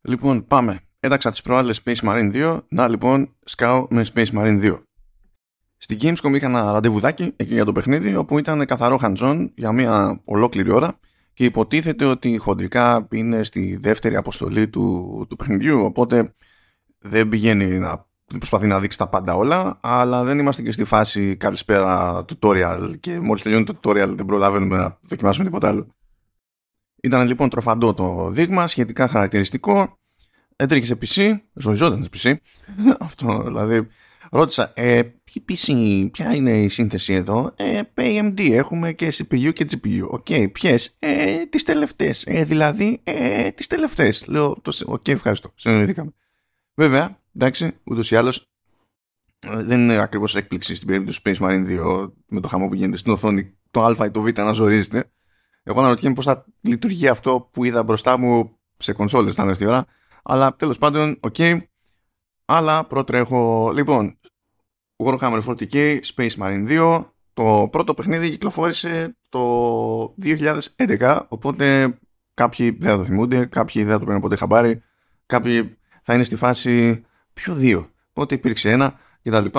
Λοιπόν, πάμε. Έταξα τις προάλλες Space Marine 2. Να λοιπόν, σκάω με Space Marine 2. Στην Gamescom είχα ένα ραντεβουδάκι εκεί για το παιχνίδι, όπου ήταν καθαρό hands για μια ολόκληρη ώρα και υποτίθεται ότι χοντρικά είναι στη δεύτερη αποστολή του, του παιχνιδιού, οπότε δεν πηγαίνει να προσπαθεί να δείξει τα πάντα όλα, αλλά δεν είμαστε και στη φάση καλησπέρα tutorial και μόλις τελειώνει το tutorial δεν προλαβαίνουμε να δοκιμάσουμε τίποτα άλλο. Ήταν λοιπόν τροφαντό το δείγμα, σχετικά χαρακτηριστικό. Έτρεχε σε PC, ζοριζόταν σε PC. Αυτό δηλαδή. Ρώτησα, ε, τι PC, ποια είναι η σύνθεση εδώ; Ε, AMD, έχουμε και CPU και GPU. OK, okay, ποιες, ε, τις τελευταίες. Ε, δηλαδή, ε, τις τελευταίες. Λέω, OK, okay, ευχαριστώ. Συνεννοηθήκαμε. Βέβαια, εντάξει, ούτως ή άλλως ε, δεν είναι ακριβώς έκπληξη στην περίπτωση του Space Marine 2 με το χαμό που γίνεται στην οθόνη το Α ή το Β να ζορίζεται. Εγώ αναρωτιέμαι πώς θα λειτουργεί αυτό που είδα μπροστά μου σε κονσόλες θα έρθει η ώρα. Αλλά τέλος πάντων, OK. Okay. Αλλά προτρέχω. Λοιπόν, Warhammer 40k Space Marine 2. Το πρώτο παιχνίδι κυκλοφόρησε το 2011. Οπότε κάποιοι δεν θα το θυμούνται, κάποιοι δεν θα το παίρνουν ποτέ χαμπάρι, κάποιοι θα είναι στη φάση ποιο δύο; Οπότε υπήρξε ένα κτλ.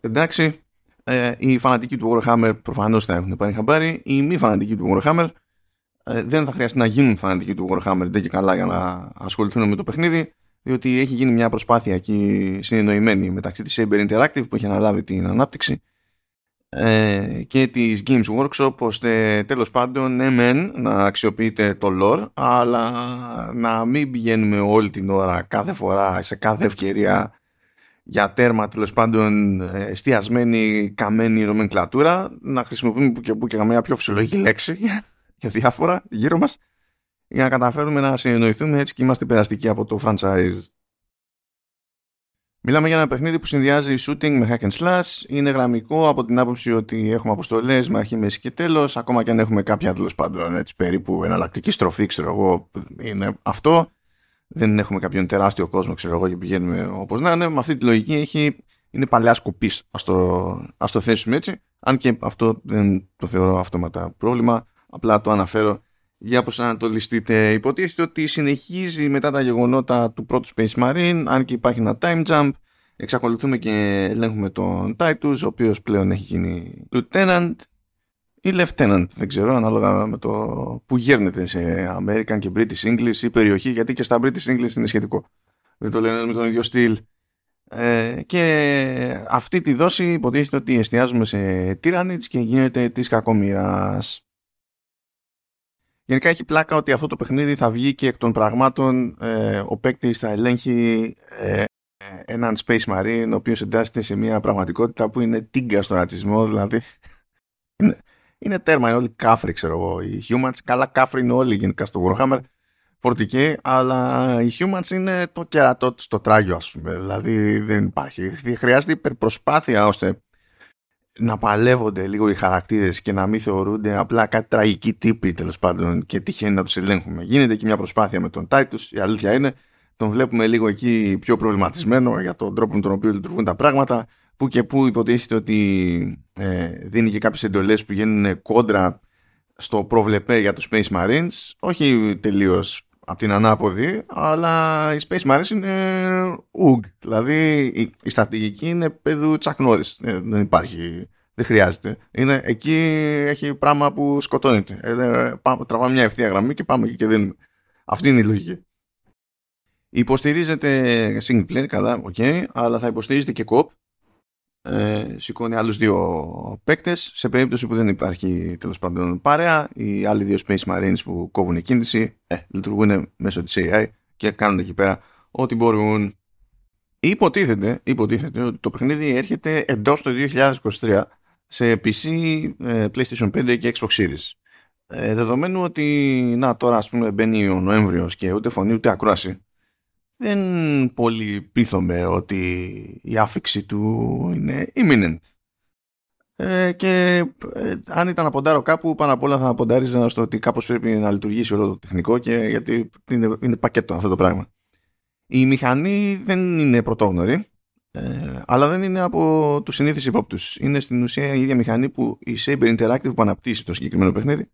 Εντάξει, ε, οι φανατικοί του Warhammer προφανώς θα έχουν πάρει χαμπάρι. Οι μη φανατικοί του Warhammer ε, δεν θα χρειαστεί να γίνουν φανατικοί του Warhammer δεν και καλά για να ασχοληθούν με το παιχνίδι διότι έχει γίνει μια προσπάθεια εκεί συνεννοημένη μεταξύ της Saber Interactive που έχει αναλάβει την ανάπτυξη ε, και της Games Workshop ώστε τέλος πάντων ναι μεν να αξιοποιείτε το lore αλλά να μην πηγαίνουμε όλη την ώρα κάθε φορά σε κάθε ευκαιρία για τέρμα τέλος πάντων εστιασμένη καμένη νομενκλατούρα να χρησιμοποιούμε που και που και καμία πιο φυσιολογική λέξη και διάφορα γύρω μας για να καταφέρουμε να συνεννοηθούμε έτσι και είμαστε περαστικοί από το franchise. Μιλάμε για ένα παιχνίδι που συνδυάζει shooting με hack and slash. Είναι γραμμικό από την άποψη ότι έχουμε αποστολές με αρχή, μέση και τέλος. Ακόμα και αν έχουμε κάποια τέλος πάντων έτσι, περίπου εναλλακτική στροφή, ξέρω εγώ, είναι αυτό. Δεν έχουμε κάποιον τεράστιο κόσμο, ξέρω εγώ, και πηγαίνουμε όπως να είναι. Με αυτή τη λογική έχει, είναι παλιά σκοπή. Α το, το θέσουμε έτσι. Αν και αυτό δεν το θεωρώ αυτόματα πρόβλημα. Απλά το αναφέρω για προσανατολιστείτε. Υποτίθεται ότι συνεχίζει μετά τα γεγονότα του πρώτου Space Marine, αν και υπάρχει ένα time jump. Εξακολουθούμε και ελέγχουμε τον Titus, ο οποίος πλέον έχει γίνει Lieutenant ή Lieutenant, δεν ξέρω, ανάλογα με το που γέρνεται σε American και British English ή περιοχή, γιατί και στα British English είναι σχετικό. Δεν το λένε με τον ίδιο στυλ. Ε, και αυτή τη δόση υποτίθεται ότι εστιάζουμε σε Tyranids και γίνεται της κακομήρας. Γενικά έχει πλάκα ότι αυτό το παιχνίδι θα βγει και εκ των πραγμάτων ε, ο παίκτης θα ελέγχει ε, έναν Space Marine ο οποίος εντάσσεται σε μια πραγματικότητα που είναι τίγκα στο ρατσισμό δηλαδή είναι, είναι τέρμα, είναι όλοι κάφροι ξέρω εγώ οι humans, καλά κάφροι είναι όλοι γενικά στο Warhammer. 40 αλλά οι humans είναι το κερατό στο τράγιο ας πούμε. Δηλαδή δεν υπάρχει. Χρειάζεται υπερπροσπάθεια ώστε να παλεύονται λίγο οι χαρακτήρες και να μην θεωρούνται απλά κάτι τραγικοί τύποι τέλος πάντων και τυχαίνει να τους ελέγχουμε. Γίνεται και μια προσπάθεια με τον Titus, η αλήθεια είναι, τον βλέπουμε λίγο εκεί πιο προβληματισμένο για τον τρόπο με τον οποίο λειτουργούν τα πράγματα, που και που υποτίθεται ότι ε, δίνει και κάποιες εντολές που γίνουν κόντρα στο προβλεπέ για τους Space Marines, όχι τελείως από την ανάποδη, αλλά οι Space Marines είναι ουγ. Δηλαδή η, η στρατηγική είναι παιδού τσακνόρης. Ε, δεν υπάρχει, δεν χρειάζεται. Είναι, εκεί έχει πράγμα που σκοτώνεται. Ε, τραβάμε μια ευθεία γραμμή και πάμε και δίνουμε. Αυτή είναι η λογική. Υποστηρίζεται single player, καλά, OK, okay, αλλά θα υποστηρίζεται και co-op ε, σηκώνει άλλους δύο παίκτες. Σε περίπτωση που δεν υπάρχει τέλος πάντων παρέα οι άλλοι δύο Space Marines που κόβουν κίνηση ε, λειτουργούν μέσω της AI και κάνουν εκεί πέρα ό,τι μπορούν. Υποτίθεται, υποτίθεται ότι το παιχνίδι έρχεται εντός το 2023 σε PC, ε, PlayStation 5 και Xbox Series. Ε, δεδομένου ότι να τώρα ας πούμε μπαίνει ο Νοέμβριος και ούτε φωνή ούτε ακρόαση δεν πολύ πείθομαι ότι η άφηξη του είναι imminent. Ε, και ε, αν ήταν να ποντάρω κάπου, πάνω απ' όλα θα ποντάριζα στο ότι κάπως πρέπει να λειτουργήσει όλο το τεχνικό και γιατί είναι, είναι πακέτο αυτό το πράγμα. Η μηχανή δεν είναι πρωτόγνωρη, ε, αλλά δεν είναι από τους συνήθεις υπόπτους. Είναι στην ουσία η ίδια μηχανή που η Saber Interactive που αναπτύσσει το συγκεκριμένο παιχνίδι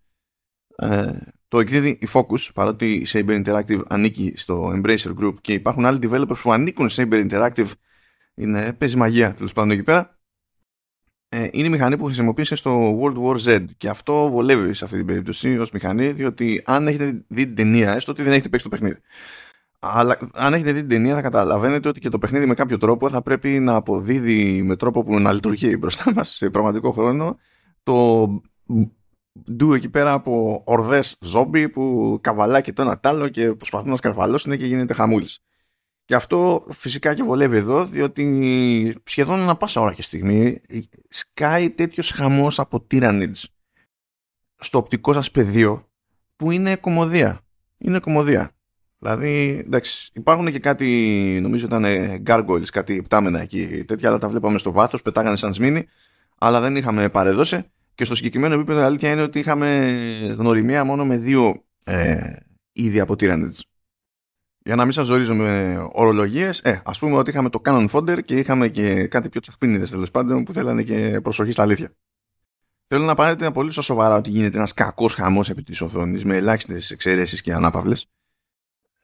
Ε, το εκδίδει η Focus, παρότι η Saber Interactive ανήκει στο Embracer Group και υπάρχουν άλλοι developers που ανήκουν σε Saber Interactive. Είναι, παίζει μαγεία τέλος πάντων εκεί πέρα. Ε, είναι η μηχανή που χρησιμοποίησε στο World War Z και αυτό βολεύει σε αυτή την περίπτωση ως μηχανή, διότι αν έχετε δει την ταινία, έστω ότι δεν έχετε παίξει το παιχνίδι. Αλλά αν έχετε δει την ταινία θα καταλαβαίνετε ότι και το παιχνίδι με κάποιο τρόπο θα πρέπει να αποδίδει με τρόπο που να λειτουργεί μπροστά μας σε πραγματικό χρόνο το ντου εκεί πέρα από ορδές ζόμπι που καβαλά και το ένα τ' άλλο και προσπαθούν να σκαρφαλώσουν και γίνεται χαμούλης. Και αυτό φυσικά και βολεύει εδώ, διότι σχεδόν ένα πάσα ώρα και στιγμή σκάει τέτοιος χαμός από Tyranids στο οπτικό σας πεδίο που είναι κομμωδία. Είναι κομμωδία. Δηλαδή, εντάξει, υπάρχουν και κάτι, νομίζω ήταν gargoyles, κάτι πτάμενα εκεί, τέτοια, αλλά τα βλέπαμε στο βάθος, πετάγανε σαν σμήνη, αλλά δεν είχαμε παρεδώσει. Και στο συγκεκριμένο επίπεδο, η αλήθεια είναι ότι είχαμε γνωριμία μόνο με δύο ε, είδη από Tyranids. Για να μην σας ζορίζω με ορολογίες, ε, ας πούμε ότι είχαμε το Canon Fodder και είχαμε και κάτι πιο τσαχπίνιδες τέλος πάντων που θέλανε και προσοχή στα αλήθεια. Θέλω να πάρετε πολύ σοβαρά ότι γίνεται ένας κακός χαμός επί της οθόνης με ελάχιστες εξαιρέσεις και ανάπαυλες.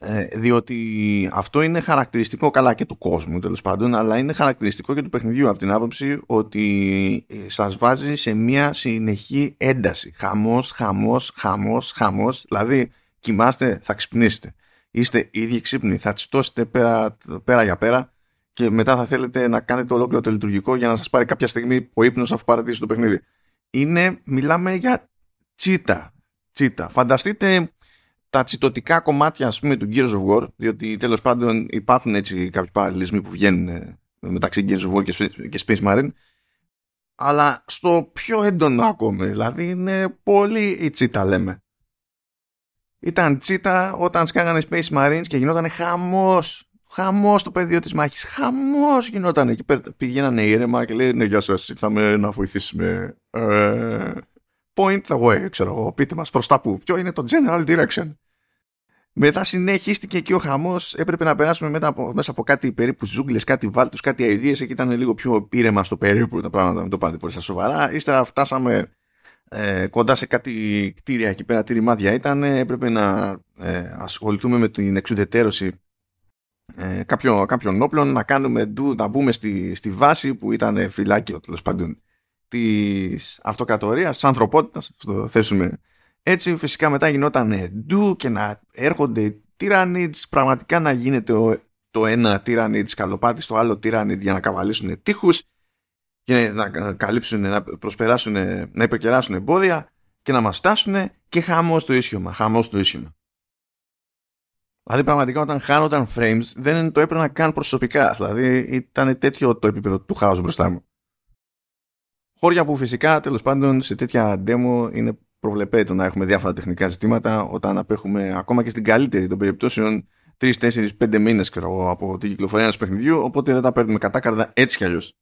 Ε, διότι αυτό είναι χαρακτηριστικό καλά και του κόσμου τέλος πάντων, αλλά είναι χαρακτηριστικό και του παιχνιδιού από την άποψη ότι ε, σας βάζει σε μια συνεχή ένταση. Χαμός, χαμός, χαμός, χαμός. Δηλαδή, κοιμάστε, θα ξυπνήσετε είστε ήδη ξύπνοι, θα τσιτώσετε πέρα, πέρα για πέρα και μετά θα θέλετε να κάνετε ολόκληρο το λειτουργικό για να σας πάρει κάποια στιγμή ο ύπνος αφού παρατήσει το παιχνίδι. Είναι, μιλάμε για τσίτα. Τσίτα. Φανταστείτε τα τσιτωτικά κομμάτια ας πούμε του Gears of War, διότι τέλος πάντων υπάρχουν έτσι κάποιοι παραλληλισμοί που βγαίνουν ε, μεταξύ Gears of War και Space Marine, αλλά στο πιο έντονο ακόμα, δηλαδή είναι πολύ η τσίτα λέμε. Ήταν τσίτα όταν σκάγανε Space Marines και γινόταν χαμός χαμός το πεδίο της μάχης χαμός γινόταν εκεί πηγαίνανε ήρεμα και λέει ναι γεια σας ήρθαμε να βοηθήσουμε ε, point the way ξέρω εγώ πείτε μας προς τα που ποιο είναι το general direction μετά συνεχίστηκε εκεί ο χαμός. Έπρεπε να περάσουμε μετά από, μέσα από κάτι περίπου ζούγκλες, κάτι βάλτους, κάτι αειδίες. Εκεί ήταν λίγο πιο ήρεμα στο περίπου τα πράγματα. Μην το πάτε πολύ στα σοβαρά. Ύστερα φτάσαμε ε, κοντά σε κάτι κτίρια εκεί πέρα, τι ρημάδια ήταν, έπρεπε να ε, ασχοληθούμε με την εξουδετέρωση ε, κάποιων, κάποιων όπλων, να κάνουμε ντου, να μπούμε στη, στη βάση που ήταν φυλάκιο τέλος πάντων της αυτοκρατορίας, της ανθρωπότητας, το θέσουμε έτσι. Φυσικά μετά γινόταν ντου και να έρχονται τυρανίτ, πραγματικά να γίνεται το ένα τυρανίτ σκαλοπάτι στο άλλο τυρανίτ για να καβαλήσουν τείχους και να καλύψουν, να προσπεράσουν, να υπερκεράσουν εμπόδια και να μας φτάσουν και χαμό στο ίσιωμα, χαμό στο ίσιωμα. Δηλαδή πραγματικά όταν χάνονταν frames δεν το έπαιρνα καν προσωπικά. Δηλαδή ήταν τέτοιο το επίπεδο του χάους μπροστά μου. Χώρια που φυσικά τέλος πάντων σε τέτοια demo είναι προβλεπέτο να έχουμε διάφορα τεχνικά ζητήματα όταν απέχουμε ακόμα και στην καλύτερη των περιπτώσεων 3, 4, 5 μήνες από την κυκλοφορία ενός παιχνιδιού οπότε δεν τα παίρνουμε κατάκαρδα έτσι κι αλλιώς.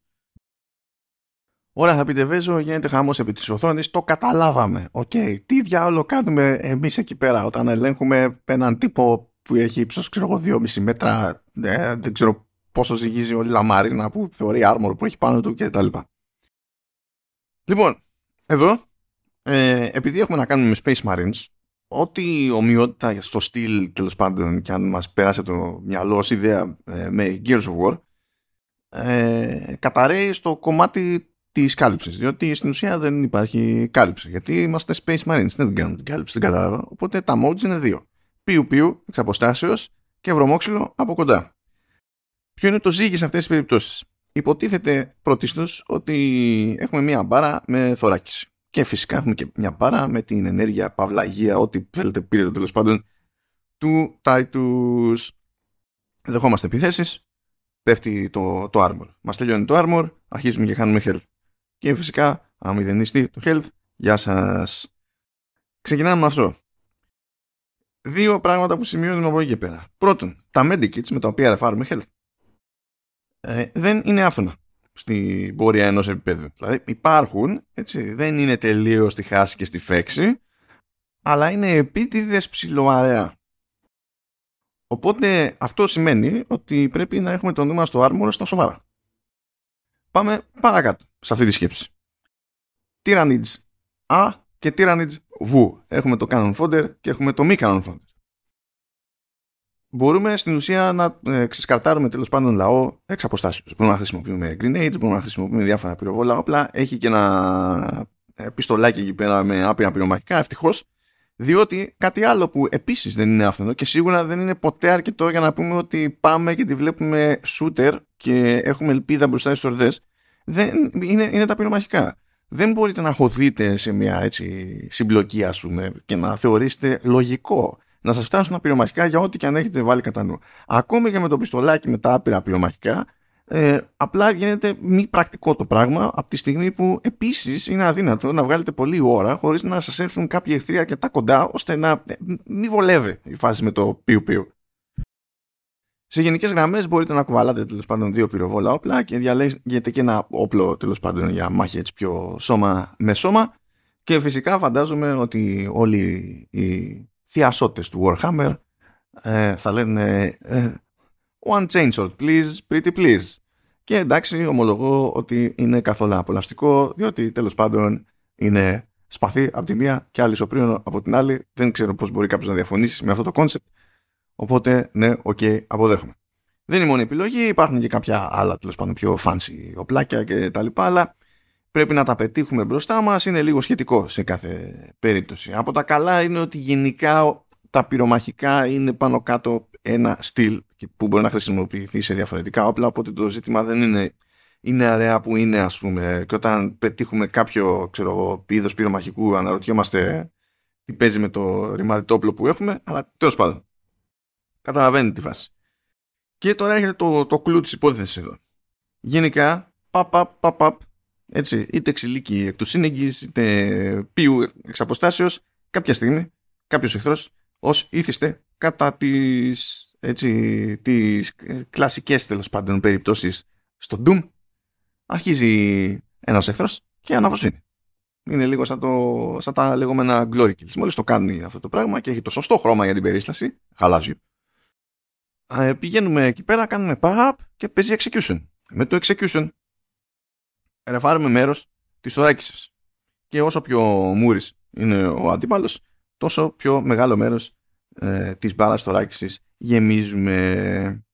Ωραία, θα πείτε Βέζο, γίνεται χαμός επί της οθόνης, το καταλάβαμε. OK, okay. τι διάολο κάνουμε εμείς εκεί πέρα όταν ελέγχουμε έναν τύπο που έχει ύψος, ξέρω εγώ, 2,5 μέτρα, ε, δεν ξέρω πόσο ζυγίζει η λαμαρίνα που θεωρεί armor που έχει πάνω του κτλ. Λοιπόν, εδώ, ε, επειδή έχουμε να κάνουμε με Space Marines, ό,τι ομοιότητα στο στυλ τέλος πάντων και αν μας πέρασε το μυαλό ως ιδέα ε, με Gears of War, ε, καταραίει στο κομμάτι της κάλυψης. Διότι στην ουσία δεν υπάρχει κάλυψη. Γιατί είμαστε Space Marines. Δεν κάνουμε την κάλυψη, δεν κατάλαβα. Οπότε τα modes είναι δύο. Πιου πιου εξ αποστάσεως και βρωμόξυλο από κοντά. Ποιο είναι το ζύγι σε αυτές τις περιπτώσεις; Υποτίθεται πρωτίστως ότι έχουμε μία μπάρα με θωράκιση. Και φυσικά έχουμε και μια μπάρα με την ενέργεια, παύλα, υγεία, ό,τι θέλετε πείτε τέλος πάντων του Titus. Δεχόμαστε επιθέσεις, πέφτει το, το armor. Μας τελειώνει το armor, αρχίζουμε και χάνουμε health. Και φυσικά, αν μηδενιστεί το health, γεια σας. Ξεκινάμε με αυτό. Δύο πράγματα που σημειώνουμε από εκεί και πέρα. Πρώτον, τα medikits με τα οποία ρεφάρουμε health ε, δεν είναι άφθονα στην πορεία ενός επίπεδου. Δηλαδή υπάρχουν, έτσι, δεν είναι τελείως στη χάση και στη φέξη, αλλά είναι επίτηδες ψηλοαρέα. Οπότε αυτό σημαίνει ότι πρέπει να έχουμε το νούμερο στο armor στα σοβαρά. Πάμε παρακάτω σε αυτή τη σκέψη. Tyranids A και Tyranids βου. Έχουμε το Canon Fodder και έχουμε το μη Canon Fodder. Μπορούμε στην ουσία να ε, ξεσκαρτάρουμε τέλος πάντων λαό εξ αποστάσεως. Μπορούμε να χρησιμοποιούμε grenades, μπορούμε να χρησιμοποιούμε διάφορα πυροβόλα όπλα. Έχει και ένα ε, πιστολάκι εκεί πέρα με άπειρα πυρομαχικά, ευτυχώς. Διότι κάτι άλλο που επίσης δεν είναι αυτό και σίγουρα δεν είναι ποτέ αρκετό για να πούμε ότι πάμε και τη βλέπουμε shooter και έχουμε ελπίδα μπροστά στις ορδές, είναι, είναι τα πυρομαχικά. Δεν μπορείτε να χωθείτε σε μια έτσι, συμπλοκή, ας πούμε, και να θεωρήσετε λογικό να σας φτάσουν τα πυρομαχικά για ό,τι και αν έχετε βάλει κατά νου. Ακόμη και με το πιστολάκι με τα άπειρα πυρομαχικά, ε, απλά γίνεται μη πρακτικό το πράγμα από τη στιγμή που επίσης είναι αδύνατο να βγάλετε πολλή ώρα χωρίς να σας έρθουν κάποια εχθροί αρκετά κοντά ώστε να ε, μην βολεύει η φάση με το πιου πιου. Σε γενικές γραμμές μπορείτε να κουβαλάτε τέλος πάντων δύο πυροβόλα όπλα και διαλέγετε και ένα όπλο τέλος πάντων για μάχη έτσι πιο σώμα με σώμα. Και φυσικά φαντάζομαι ότι όλοι οι θειασότες του Warhammer ε, θα λένε ε, One chainsword please, pretty please. Και εντάξει, ομολογώ ότι είναι καθ' όλα απολαυστικό, διότι τέλος πάντων είναι σπαθί από τη μία και αλυσοπρίονο από την άλλη. Δεν ξέρω πώς μπορεί κάποιος να διαφωνήσει με αυτό το κόνσεπτ. Οπότε, ναι, OK, okay, αποδέχομαι. Δεν είναι μόνο επιλογή, υπάρχουν και κάποια άλλα τέλος πάντων πιο fancy οπλάκια και τα λοιπά, αλλά πρέπει να τα πετύχουμε μπροστά μας, είναι λίγο σχετικό σε κάθε περίπτωση. Από τα καλά είναι ότι γενικά τα πυρομαχικά είναι πάνω κάτω ένα στυλ που μπορεί να χρησιμοποιηθεί σε διαφορετικά όπλα, οπότε το ζήτημα δεν είναι είναι αρέα που είναι ας πούμε. Και όταν πετύχουμε κάποιο ξέρω, είδος πυρομαχικού αναρωτιόμαστε τι παίζει με το ρημάδι το όπλο που έχουμε αλλά τέλος πάντων καταλαβαίνετε τη φάση και τώρα έρχεται το, το κλου της υπόθεσης εδώ. Γενικά παπ παπ παπ παπ έτσι, είτε ξυλίκι εκ του σύνεγγυς, είτε πίου εξ αποστάσεως, κάποια στιγμή κάποιος εχθρός ως ήθιστε κατά τις, έτσι, τις κλασικές τέλος πάντων περιπτώσεις στο Doom αρχίζει ένας εχθρός και αναβοσύνει. Είναι λίγο σαν, το, σαν τα λεγόμενα glory kills. Μόλις το κάνει αυτό το πράγμα και έχει το σωστό χρώμα για την περίσταση, χαλάζιο. Ε, πηγαίνουμε εκεί πέρα, κάνουμε power και παίζει execution. Με το execution ρεφάρουμε μέρος της θωράκισης. Και όσο πιο μούρης είναι ο αντίπαλος, τόσο πιο μεγάλο μέρος ε, της μπάλας θωράκισης γεμίζουμε.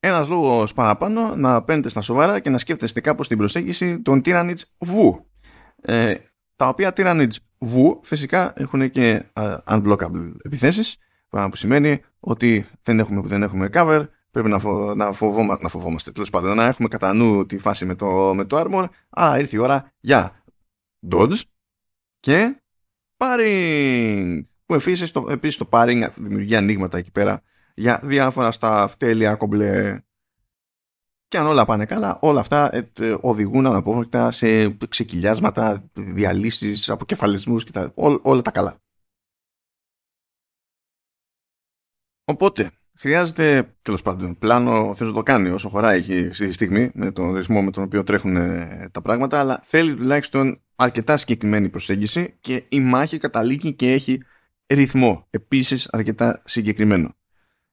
Ένας λόγος παραπάνω να παίρνετε στα σοβαρά και να σκέφτεστε κάπως την προσέγγιση των Tyranids Vu. Ε, τα οποία Tyranids Vu φυσικά έχουν και uh, unblockable επιθέσεις, που σημαίνει ότι δεν έχουμε, δεν έχουμε cover, πρέπει να, φο, να, φοβόμα, να φοβόμαστε. Τέλος πάντων, να έχουμε κατά νου τη φάση με το, με το armor. Άρα ήρθε η ώρα για dodge και paring. Που επίσης το, επίσης το paring δημιουργεί ανοίγματα εκεί πέρα για διάφορα στα φτέλια κομπλέ. Και αν όλα πάνε καλά, όλα αυτά ε, οδηγούν αναπόφευκτα σε ξεκυλιάσματα, διαλύσεις, αποκεφαλισμούς και τα, όλα τα καλά. Οπότε, χρειάζεται τέλος πάντων πλάνο, θε να το κάνει όσο χωράει εκεί στη στιγμή με τον ρυθμό με τον οποίο τρέχουν ε, τα πράγματα, αλλά θέλει τουλάχιστον αρκετά συγκεκριμένη προσέγγιση και η μάχη καταλήγει και έχει ρυθμό επίσης αρκετά συγκεκριμένο.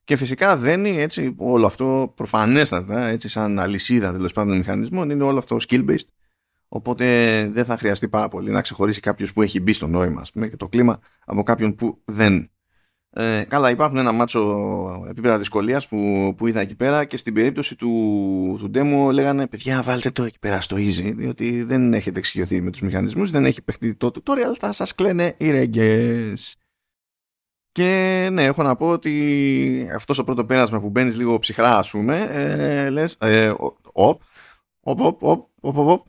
Και φυσικά δένει έτσι όλο αυτό προφανέστατα, έτσι σαν αλυσίδα τέλος πάντων μηχανισμών, είναι όλο αυτό skill-based. Οπότε δεν θα χρειαστεί πάρα πολύ να ξεχωρίσει κάποιος που έχει μπει στο νόημα πούμε, και το κλίμα από κάποιον που δεν ε, καλά, υπάρχουν ένα μάτσο επίπεδα δυσκολίας που, που είδα εκεί πέρα και στην περίπτωση του, του demo λέγανε παιδιά βάλτε το εκεί πέρα στο easy διότι δεν έχετε εξοικειωθεί με τους μηχανισμούς, δεν έχει παιχτεί το tutorial, θα σας κλαίνε οι ρέγγες. Και ναι, έχω να πω ότι αυτός ο πρώτο πέρασμα που μπαίνεις λίγο ψυχρά ας πούμε, ε, λες, ε, οπ, οπ, οπ, οπ, οπ, οπ,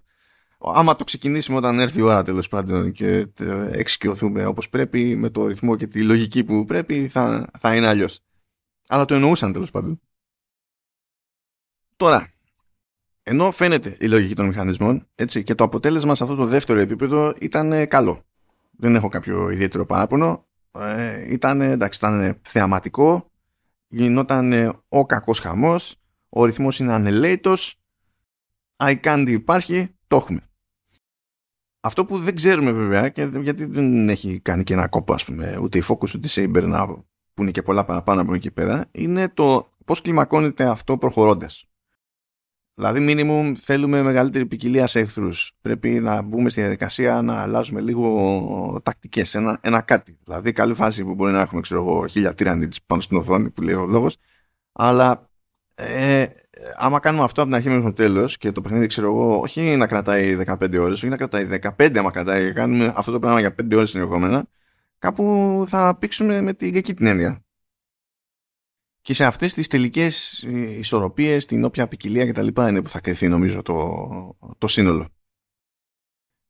άμα το ξεκινήσουμε όταν έρθει η ώρα τέλος πάντων και εξοικειωθούμε όπως πρέπει με το ρυθμό και τη λογική που πρέπει θα, θα είναι αλλιώς. Αλλά το εννοούσαν τέλος πάντων. Τώρα, ενώ φαίνεται η λογική των μηχανισμών έτσι, και το αποτέλεσμα σε αυτό το δεύτερο επίπεδο ήταν ε, καλό. Δεν έχω κάποιο ιδιαίτερο παράπονο. Ε, ήταν, εντάξει, ήταν θεαματικό. Γινόταν ο κακός χαμός. Ο ρυθμός είναι ανελαίτος. iCandy υπάρχει. Το έχουμε. Αυτό που δεν ξέρουμε βέβαια, και γιατί δεν έχει κάνει και ένα κόπο, ας πούμε, ούτε η Focus ούτε η Saber να που είναι και πολλά παραπάνω από εκεί πέρα, είναι το πώς κλιμακώνεται αυτό προχωρώντας. Δηλαδή, minimum θέλουμε μεγαλύτερη ποικιλία σε εχθρούς. Πρέπει να μπούμε στη διαδικασία να αλλάζουμε λίγο τακτικές. Ένα, ένα κάτι. Δηλαδή, καλή φάση που μπορεί να έχουμε, ξέρω εγώ, χίλια τυρανίτες πάνω στην οθόνη που λέει ο λόγος. Αλλά ε, άμα κάνουμε αυτό από την αρχή μέχρι το τέλος και το παιχνίδι, ξέρω εγώ, όχι να κρατάει 15 ώρες, όχι να κρατάει 15 άμα κρατάει, κάνουμε αυτό το πράγμα για 5 ώρες συνεχόμενα, κάπου θα πήξουμε με την εκεί την έννοια και σε αυτές τις τελικές ε, ισορροπίες, την όποια ποικιλία και τα λοιπά είναι που θα κρυθεί νομίζω το, το σύνολο.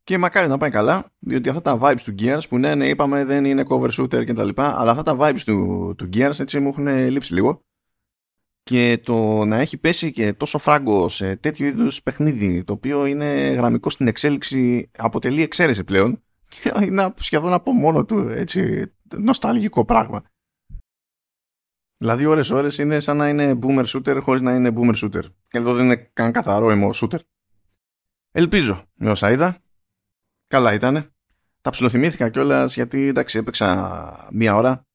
Και μακάρι να πάει καλά, διότι αυτά τα vibes του Gears που ναι, ναι είπαμε δεν είναι cover shooter και τα λοιπά, αλλά αυτά τα vibes του, του Gears έτσι μου έχουν λείψει λίγο. Και το να έχει πέσει και τόσο φράγκο σε τέτοιο είδους παιχνίδι, το οποίο είναι γραμμικό στην εξέλιξη, αποτελεί εξαίρεση πλέον. Και είναι σχεδόν από μόνο του έτσι, νοσταλγικό πράγμα. Δηλαδή ώρες ώρες είναι σαν να είναι boomer shooter χωρίς να είναι boomer shooter. Και εδώ δεν είναι καν καθαρό αιμο shooter. Ελπίζω με όσα είδα. Καλά ήτανε. Τα ψιλοθυμήθηκα κιόλας γιατί εντάξει έπαιξα μία ώρα.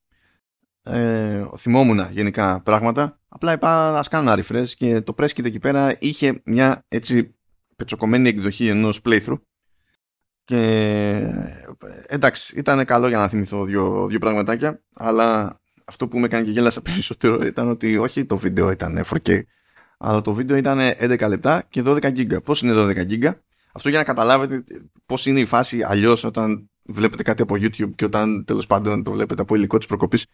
Ε, θυμόμουν γενικά πράγματα. Απλά είπα ας κάνω ένα refresh και το press εκεί πέρα είχε μια έτσι πετσοκομμένη εκδοχή ενός playthrough. Και εντάξει, ήταν καλό για να θυμηθώ δύο, δύο πραγματάκια, αλλά αυτό που με έκανε και γέλασα περισσότερο ήταν ότι όχι το βίντεο ήταν 4K, αλλά το βίντεο ήταν 11 λεπτά και 12 GB. Πώς είναι 12 GB? Αυτό για να καταλάβετε πώς είναι η φάση αλλιώς όταν βλέπετε κάτι από YouTube και όταν τέλος πάντων το βλέπετε από υλικό της προκοπής.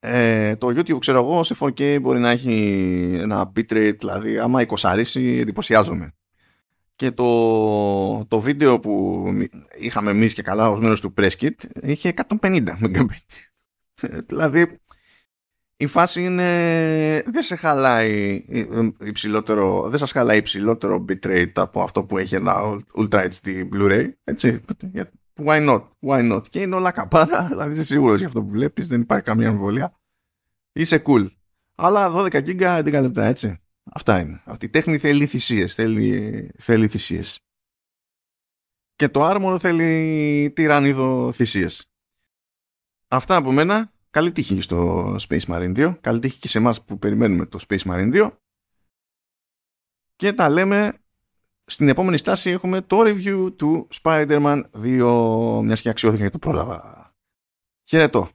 Ε, το YouTube ξέρω εγώ σε 4K μπορεί να έχει ένα bitrate δηλαδή άμα 20 εντυπωσιάζομαι. Και το, το βίντεο που είχαμε εμείς και καλά ως μέρος του Preskit είχε 150 MB δηλαδή η φάση είναι δεν σε χαλάει υψηλότερο δεν σας χαλάει υψηλότερο bitrate από αυτό που έχει ένα Ultra HD Blu-ray έτσι why not, why not; Και είναι όλα καπάρα δηλαδή είσαι σίγουρος για αυτό που βλέπεις δεν υπάρχει καμία αμφιβολία είσαι cool αλλά 12 GB 11 λεπτά έτσι αυτά είναι αυτή η τέχνη θέλει θυσίες θέλει, θέλει θυσίες και το άρμορο θέλει τυραννίδο θυσίες Αυτά από μένα. Καλή τύχη στο Space Marine 2. Καλή τύχη και σε εμάς που περιμένουμε το Space Marine 2. Και τα λέμε στην επόμενη στάση έχουμε το review του Spider-Man 2. Μιας και αξιώθηκε και το πρόλαβα. Χαιρετώ.